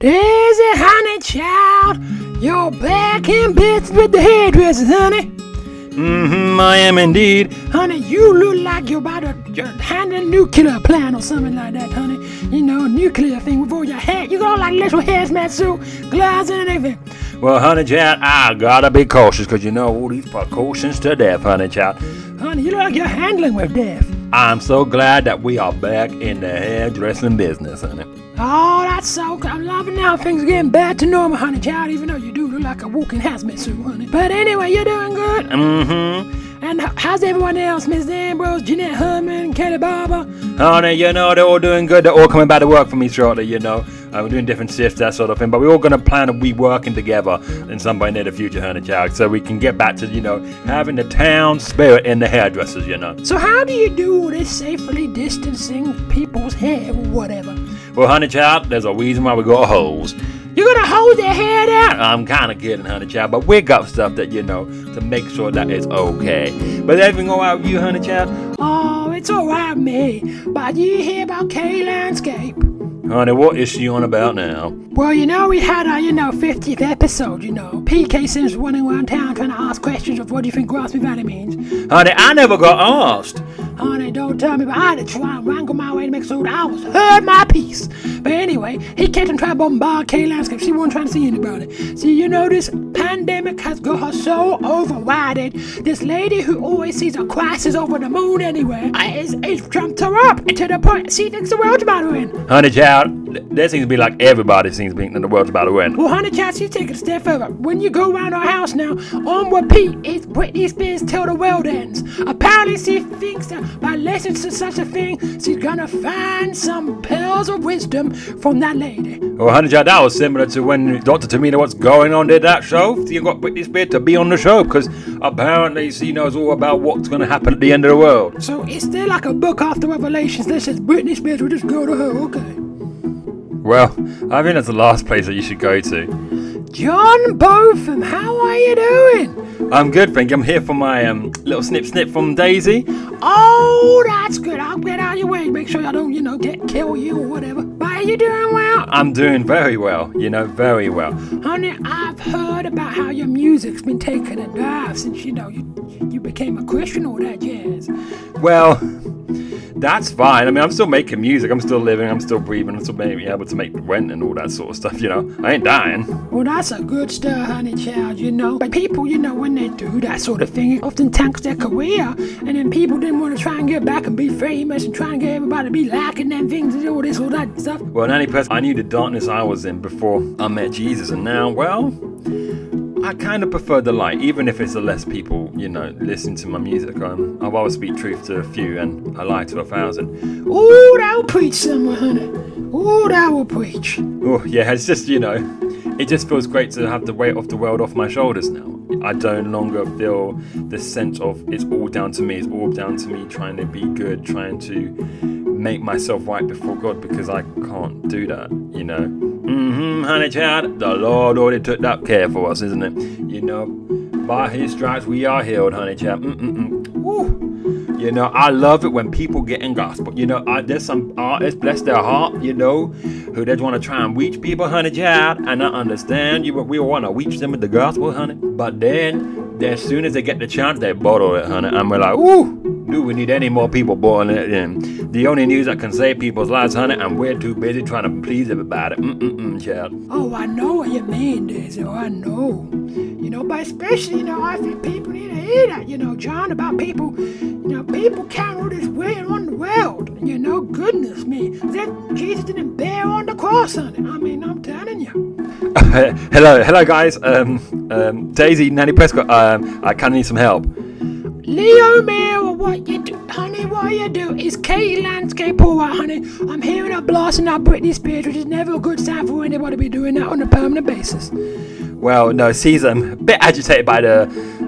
Daisy, honey, child, you're back in business with the hairdressers, honey. Mm-hmm, I am indeed. Honey, you look like you're about to handle a nuclear plant or something like that, honey. You know, a nuclear thing with all your hair. You got all like little hazmat suit, gloves and everything. Well, honey child, I gotta be cautious because you know all these precautions to death, honey child. Honey, you look like you're handling with death. I'm so glad that we are back in the hairdressing business, honey. Oh, that's so good. I'm loving now things are getting back to normal, honey child, even though you do look like a walking hazmat suit, honey. But anyway, you're doing good. Mm-hmm. And how's everyone else? Miss Ambrose, Jeanette Herman, Kelly Barber? Honey, you know, they're all doing good. They're all coming back to work for me shortly, you know. Uh, we're doing different shifts, that sort of thing. But we're all going to plan on we working together in some way near the future, honey child, so we can get back to, you know, having the town spirit in the hairdressers, you know. So how do you do all this safely distancing people's hair or whatever? Well, honey child, there's a reason why we got holes. You're gonna hold their head down? I'm kind of kidding, honey child, but we got stuff that, you know, to make sure that it's okay. But everything all right with you, honey child? Oh, it's alright with me. But you hear about Kay Landscape? Honey, what is she on about now? Well, you know, we had our, you know, 50th episode, you know. PK Sims running around town trying to ask questions of what do you think Grasmere Valley means. Honey, I never got asked. Honey, don't tell me, but I had to try and wrangle my way to make sure that I was heard my piece. But anyway, he kept on trying to bombard Kay Landscape. She wasn't trying to see anybody. See, you know, this pandemic has got her so overrided. This lady who always sees a crisis over the moon anywhere is, is jumped her up to the point she thinks the world's about to end. Honey child, th- there seems to be like everybody seems to be thinking the world's about to end. Well, honey, child, she's taking a step further. When you go around our house now, on repeat, it's Britney Spears till the world ends. Apparently, she thinks that by listening to such a thing, she's gonna find some pearls of wisdom from that lady. Well, honey child, that was similar to when Dr. Tamina What's Going On did that show. You got Britney Spears to be on the show because apparently she knows all about what's going to happen at the end of the world. So is there like a book after Revelations that says Britney Spears will just go to her? Okay. Well, I think that's the last place that you should go to. Jon Botham, how are you doing? I'm good, Frank. I'm here for my um, little snip snip from Daisy. Oh, that's good. I'll get out of your way. Make sure I don't, you know, get kill you or whatever. But are you doing well? I'm doing very well, you know, very well. Honey, I've heard about how your music's been taking a dive since you know you you became a Christian or that jazz. Well, that's fine. I mean, I'm still making music. I'm still living. I'm still breathing. I'm still being able to make rent and all that sort of stuff. You know, I ain't dying. Well, that's a good start, honey child. You know, but people, you know, when they do that sort of thing, it often tanks their career, and then people didn't want to try and get back and be famous and try and get everybody to be liking them things and all this all that stuff. Well, Nanny Press, I knew the darkness I was in before I met Jesus, and now, well, I kind of prefer the light, even if it's a less people, you know, listen to my music. I'm, I will speak truth to a few and I lie to a thousand. Ooh, that will preach somewhere, honey. Ooh, that will preach. Oh, yeah, it's just, you know, it just feels great to have the weight of the world off my shoulders now. I don't longer feel the sense of it's all down to me, it's all down to me trying to be good, trying to make myself right before God because I can't do that, you know. Mm-hmm, honey child, the Lord already took that care for us, isn't it? You know, by his stripes we are healed, honey child. Mm-mm-mm. Woo. You know, I love it when people get in gospel. You know, I, there's some artists, bless their heart, you know, who just want to try and reach people, honey, child. And I understand you, but we want to reach them with the gospel, honey. But then, as soon as they get the chance, they bottle it, honey. And we're like, ooh, do we need any more people it in? The only news that can save people's lives, honey, and we're too busy trying to please everybody. Mm-mm-mm, child. Oh, I know what you mean, Daisy. Oh, I know. You know, but especially, you know, I think people need to hear that, you know, John, about people, you know, people carrying all this weight on the world. You know, goodness me. That Jesus didn't bear on the cross, honey. I mean, I'm telling you. hello, hello, guys. Um, um, Daisy, Nanny Prescott. Um, I kind of need some help. Leo Mera, what you do, honey, what you do is Kate Landscape, alright, honey. I'm hearing her blasting out Britney Spears, which is never a good sign for anybody to be doing that on a permanent basis. Well, no, she's um, a bit agitated by the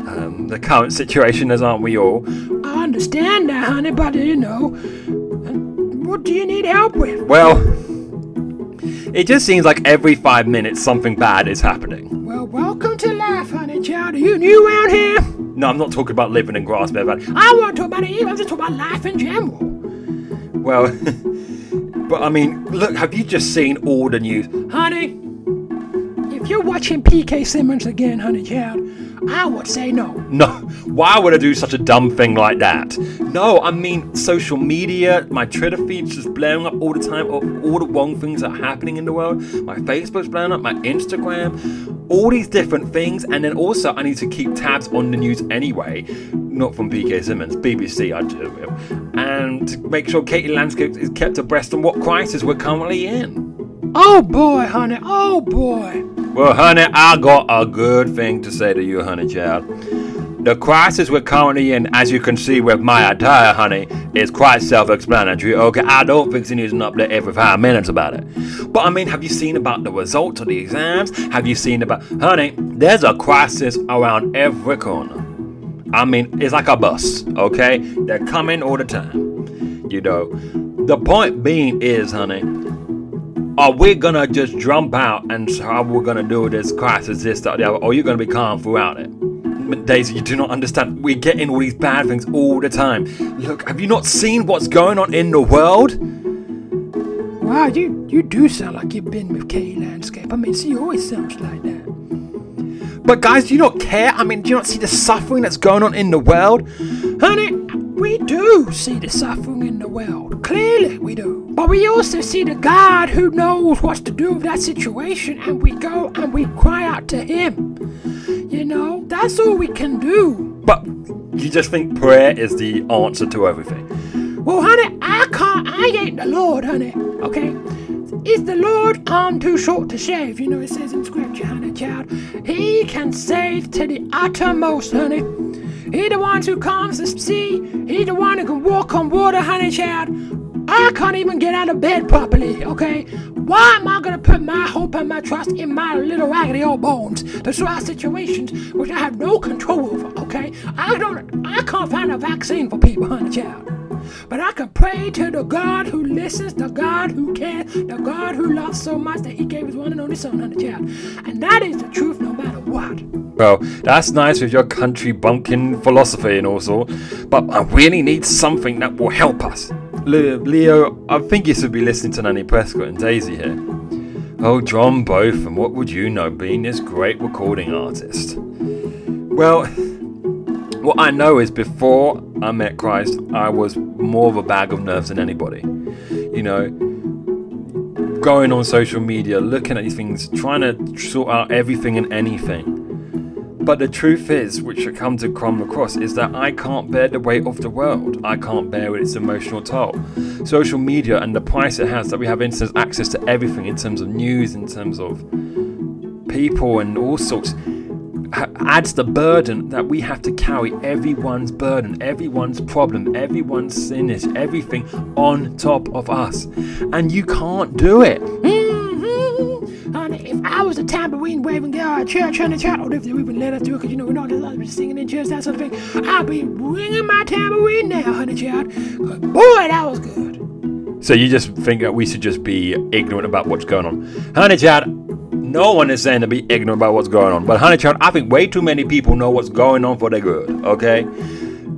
um, the current situation, as aren't we all? I understand that, honey, but you know, what do you need help with? Well, it just seems like every five minutes something bad is happening. Well, welcome to life, honey child. Are you new around here? No, I'm not talking about living in Grasmere Valley. I want to talk about it. I'm just talking about life in general. Well, But I mean, look, have you just seen all the news? Honey, if you're watching PK Simmons again, honey child, I would say no. No, why would I do such a dumb thing like that? No, I mean, social media, my Twitter feed's just blowing up all the time of all the wrong things that are happening in the world. My Facebook's blowing up, my Instagram, all these different things. And then also, I need to keep tabs on the news anyway. Not from PK Simmons, BBC, I do. And make sure Katie Landscape is kept abreast on what crisis we're currently in. Oh boy, honey, oh boy. Well, honey, I got a good thing to say to you, honey child. The crisis we're currently in, as you can see with my attire, honey, is quite self-explanatory. Okay, I don't think she needs an update every five minutes about it. But I mean, have you seen about the results of the exams? Have you seen about, honey? There's a crisis around every corner. I mean, it's like a bus. Okay, they're coming all the time. You know, the point being is, honey, are we gonna just jump out and how we're gonna do this crisis, this, that, the other, or are you gonna be calm throughout it? Daisy, you do not understand. We're getting all these bad things all the time. Look, have you not seen what's going on in the world? Wow, you, you do sound like you've been with K Landscape. I mean, she always sounds like that. But guys, do you not care? I mean, do you not see the suffering that's going on in the world? Honey, we do see the suffering in the world. Clearly, we do. But we also see the God who knows what to do with that situation, and we go and we cry out to Him. You know, that's all we can do. But you just think prayer is the answer to everything. Well, honey, I can't, I ain't the Lord, honey, okay? Is the Lord arm too short to shave? You know, it says in scripture, honey, child. He can save to the uttermost, honey. He the one who calms the sea. He the one who can walk on water, honey, child. I can't even get out of bed properly, okay? Why am I gonna put my hope and my trust in my little raggedy old bones to out situations which I have no control over, okay? I don't I can't find a vaccine for people, honey child. But I can pray to the God who listens, the God who cares, the God who loves so much that he gave his one and only son, honey child. And that is the truth no matter what. Well, that's nice with your country bumpkin philosophy and all sort, but I really need something that will help us. Leo, I think you should be listening to Nanny Prescott and Daisy here. Oh, Jon Botham, what would you know being this great recording artist? Well, what I know is before I met Christ, I was more of a bag of nerves than anybody. You know, going on social media, looking at these things, trying to sort out everything and anything. But the truth is, which I come to come across, is that I can't bear the weight of the world. I can't bear its emotional toll. Social media and the price it has that we have instant access to everything in terms of news, in terms of people and all sorts, adds the burden that we have to carry everyone's burden, everyone's problem, everyone's sinners, everything on top of us. And you can't do it. Mm. Tambourine waving girl at church, honey, child, or if they even let us do it, because you know we're not just singing in church, that sort of thing, I'll be ringing my tambourine now, honey, child. Boy, that was good. So you just think that we should just be ignorant about what's going on. Honey, child, no one is saying to be ignorant about what's going on. But honey child, I think way too many people know what's going on for their good. Okay?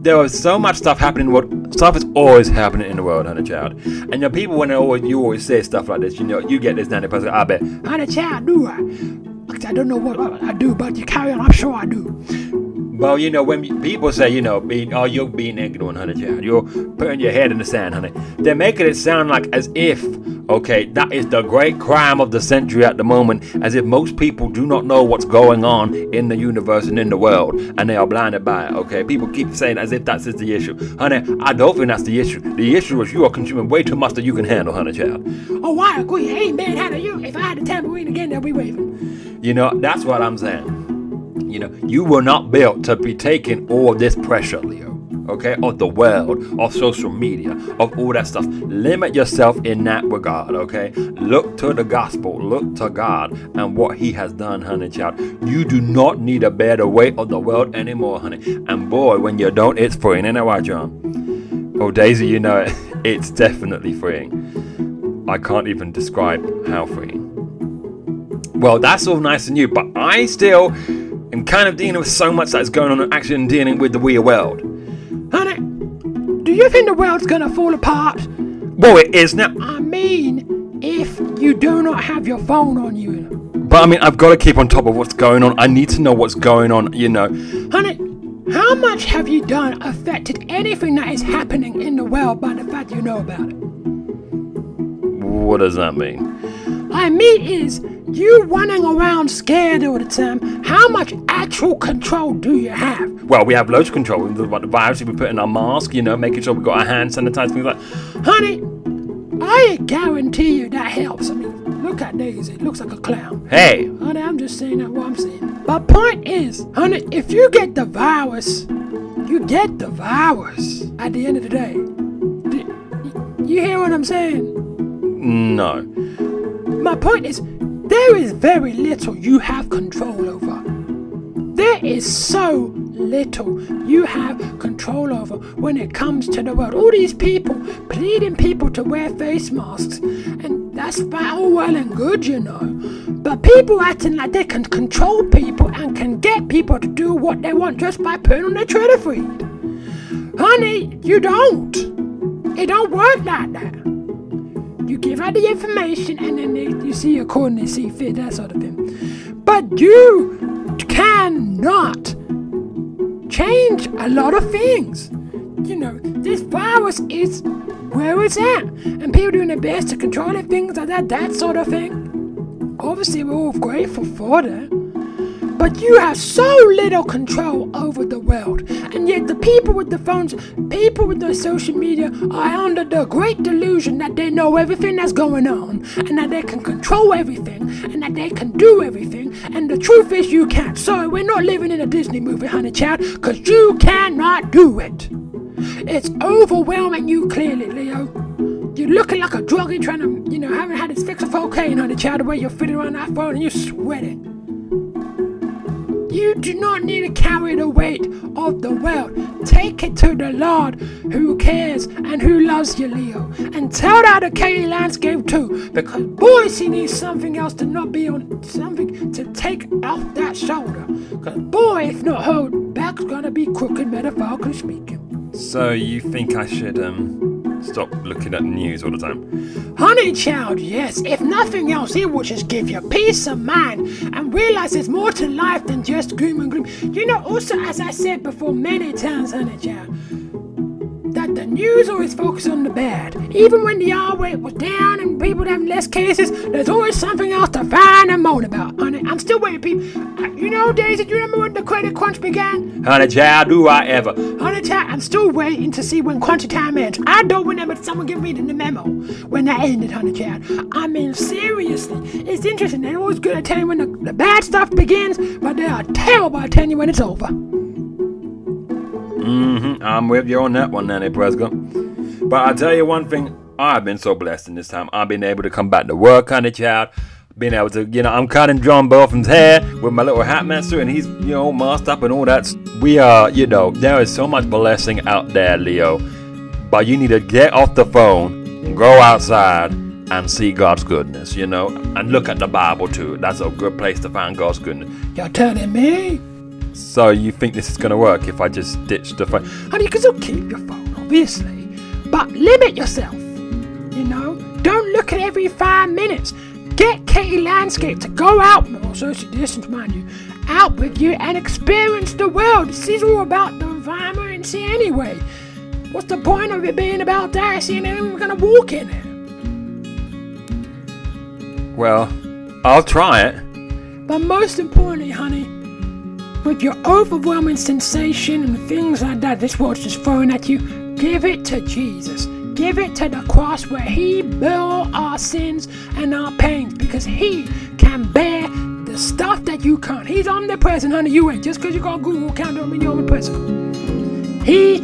There is so much stuff happening. What stuff is always happening in the world, honey child. And your people when they always you always say stuff like this, you know, you get this ninety percent. I bet. Honey child, do I? I don't know what I do, but you carry on. I'm sure I do. Well, you know, when people say, you know, being, oh, you're being ignorant, honey child, you're putting your head in the sand, honey, they're making it sound like as if, okay, that is the great crime of the century at the moment, as if most people do not know what's going on in the universe and in the world, and they are blinded by it, okay? People keep saying as if that's the issue. Honey, I don't think that's the issue. The issue is you are consuming way too much that you can handle, honey child. Oh, I agree. Hey, man, how do You, if I had a tambourine again, they'll be waving. You know, that's what I'm saying. You know, you were not built to be taking all this pressure, Leo. Okay, of the world, of social media, of all that stuff. Limit yourself in that regard, okay? Look to the gospel, look to God and what He has done, honey child. You do not need to bear the weight of the world anymore, honey. And boy, when you don't, it's freeing, ain't it right, John? Oh, Daisy, you know it. It's definitely freeing. I can't even describe how freeing. Well, that's all nice and new, but I still am kind of dealing with so much that's going on and actually dealing with the weird world. Honey, do you think the world's gonna fall apart? Well, it is now. I mean, if you do not have your phone on you. But I mean, I've got to keep on top of what's going on. I need to know what's going on, you know. Honey, how much have you done affected anything that is happening in the world by the fact you know about it? What does that mean? I mean is you running around scared all the time. How much actual control do you have? Well, we have loads of control. The, the virus we put in our mask, you know, making sure we've got our hands sanitized, things like Honey, I guarantee you that helps. I mean, look at Daisy. It looks like a clown. Hey! Honey, I'm just saying that what I'm saying. But point is, honey, if you get the virus, you get the virus at the end of the day. You hear what I'm saying? No. My point is, there is very little you have control over. There is so little you have control over when it comes to the world. All these people pleading people to wear face masks, and that's all well and good, you know. But people acting like they can control people and can get people to do what they want just by putting on their Twitter feed. Honey, you don't. It don't work like that. You give out the information and then they, you see according they see fit, that sort of thing. But you cannot change a lot of things. You know, this virus is where it's at. And people doing their best to control it, things like that, that sort of thing. Obviously, we're all grateful for that. But you have so little control over the world. And yet, the people with the phones, people with the social media, are under the great delusion that they know everything that's going on, and that they can control everything, and that they can do everything. And the truth is, you can't. Sorry, we're not living in a Disney movie, honey child, because you cannot do it. It's overwhelming you clearly, Leo. You're looking like a druggie trying to, you know, haven't had his fix of cocaine, honey child, the way you're fitting around that phone and you're sweating. You do not need to carry the weight of the world. Take it to the Lord who cares and who loves you, Leo. And tell that to Katie Landscape too, because boy, she needs something else to not be on something to take off that shoulder. Because boy, if not her back's gonna be crooked, metaphorically speaking. So you think I should, um, stop looking at news all the time? Honey child, yes. If nothing else, it will just give you peace of mind and realize there's more to life than just gloom and gloom. You know, also, as I said before many times, honey child, news always focuses on the bad. Even when the R rate was down and people having less cases, there's always something else to find and moan about, honey. I'm still waiting, people. You know, Daisy, do you remember when the credit crunch began? Honey, child, do I ever? Honey child, I'm still waiting to see when crunchy time ends. I don't remember someone giving me the memo when that ended, honey child. I mean, seriously, it's interesting. They're always good at telling you when the, the bad stuff begins, but they are terrible at telling you when it's over. Mm-hmm. I'm with you on that one, Nanny Prescott. But I tell you one thing, I've been so blessed in this time. I've been able to come back to work, honey child. Being able to, you know, I'm cutting Jon Botham's hair with my little hat master, and he's, you know, masked up and all that. We are, you know, there is so much blessing out there, Leo. But you need to get off the phone, go outside, and see God's goodness, you know, and look at the Bible too. That's a good place to find God's goodness. You're telling me? So you think this is gonna work if I just ditch the phone? Honey, you can still keep your phone, obviously, but limit yourself. You know, don't look at every five minutes. Get Katie Landscape to go out, or social distance, mind you, out with you and experience the world. This is all about the environment and see anyway. What's the point of it being about that? we're gonna walk in it? Well, I'll try it. But most importantly, honey, with your overwhelming sensation and things like that this world's just throwing at you, give it to Jesus. Give it to the cross where He bore our sins and our pains because He can bear the stuff that you can't. He's omnipresent, honey. You ain't. Just because you got Google account don't mean you're omnipresent. He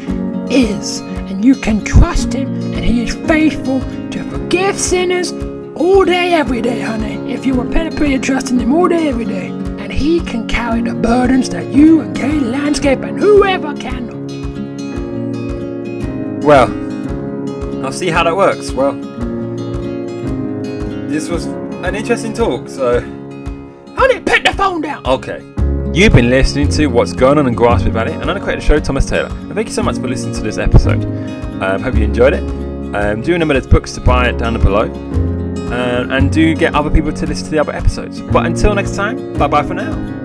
is, and you can trust Him, and He is faithful to forgive sinners all day, every day, honey. If you repent and pray and trust in Him all day, every day. He can carry the burdens that you and Kay Landscape and whoever cannot. Well, I'll see how that works. Well, this was an interesting talk, so. Honey, put the phone down. Okay. You've been listening to What's Going On in Grasmere Valley, and I'm the creator of the show, Thomas Taylor. And thank you so much for listening to this episode. Um, hope you enjoyed it. Um, do remember there's books to buy it down below. Uh, and do get other people to listen to the other episodes. But until next time, bye bye for now.